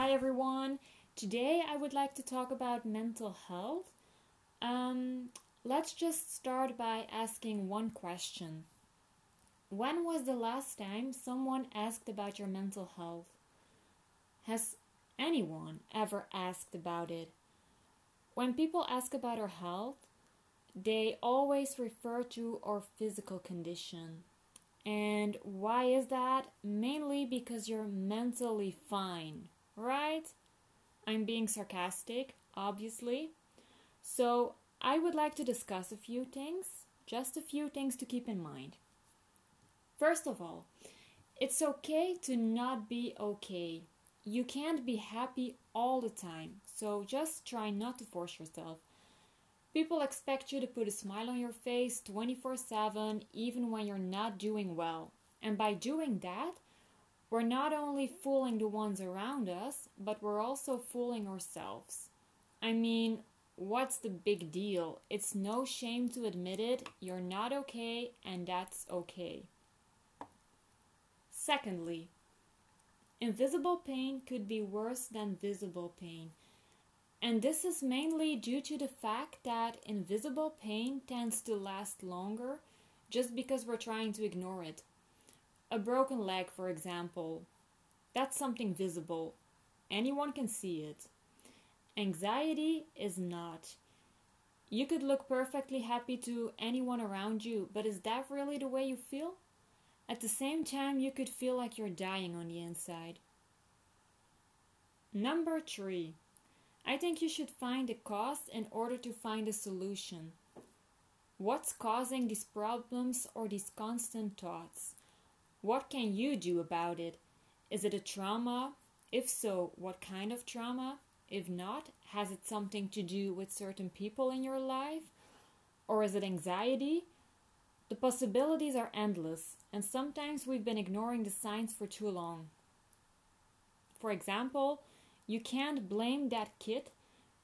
Hi everyone. Today I would like to talk about mental health. Um, let's just start by asking one question. When was the last time someone asked about your mental health? Has anyone ever asked about it? When people ask about our health, they always refer to our physical condition. And why is that? Mainly because you're mentally fine, right? I'm being sarcastic, obviously. So, I would like to discuss a few things, just a few things to keep in mind. First of all, it's okay to not be okay. You can't be happy all the time, so just try not to force yourself. People expect you to put a smile on your face 24 7, even when you're not doing well. And by doing that, we're not only fooling the ones around us, but we're also fooling ourselves. I mean, what's the big deal? It's no shame to admit it. You're not okay, and that's okay. Secondly, invisible pain could be worse than visible pain. And this is mainly due to the fact that invisible pain tends to last longer just because we're trying to ignore it. A broken leg, for example, that's something visible. Anyone can see it. Anxiety is not. You could look perfectly happy to anyone around you, but is that really the way you feel? At the same time, you could feel like you're dying on the inside. Number three. I think you should find the cause in order to find a solution. What's causing these problems or these constant thoughts? What can you do about it? Is it a trauma? If so, what kind of trauma? If not, has it something to do with certain people in your life? Or is it anxiety? The possibilities are endless, and sometimes we've been ignoring the signs for too long. For example, you can't blame that kid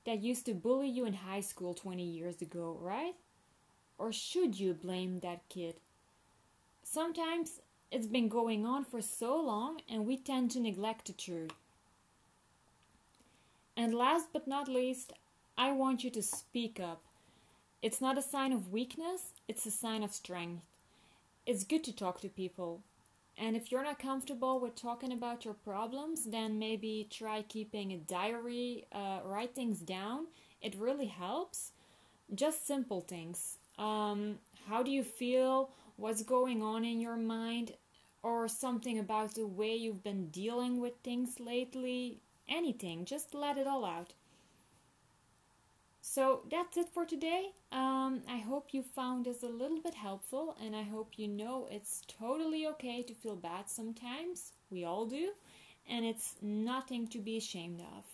that used to bully you in high school 20 years ago, right? Or should you blame that kid? Sometimes it's been going on for so long and we tend to neglect the truth. And last but not least, I want you to speak up. It's not a sign of weakness, it's a sign of strength. It's good to talk to people. And if you're not comfortable with talking about your problems, then maybe try keeping a diary, uh, write things down. It really helps. Just simple things. Um, how do you feel? What's going on in your mind? Or something about the way you've been dealing with things lately? Anything. Just let it all out. So that's it for today. Um, I hope you found this a little bit helpful, and I hope you know it's totally okay to feel bad sometimes. We all do, and it's nothing to be ashamed of.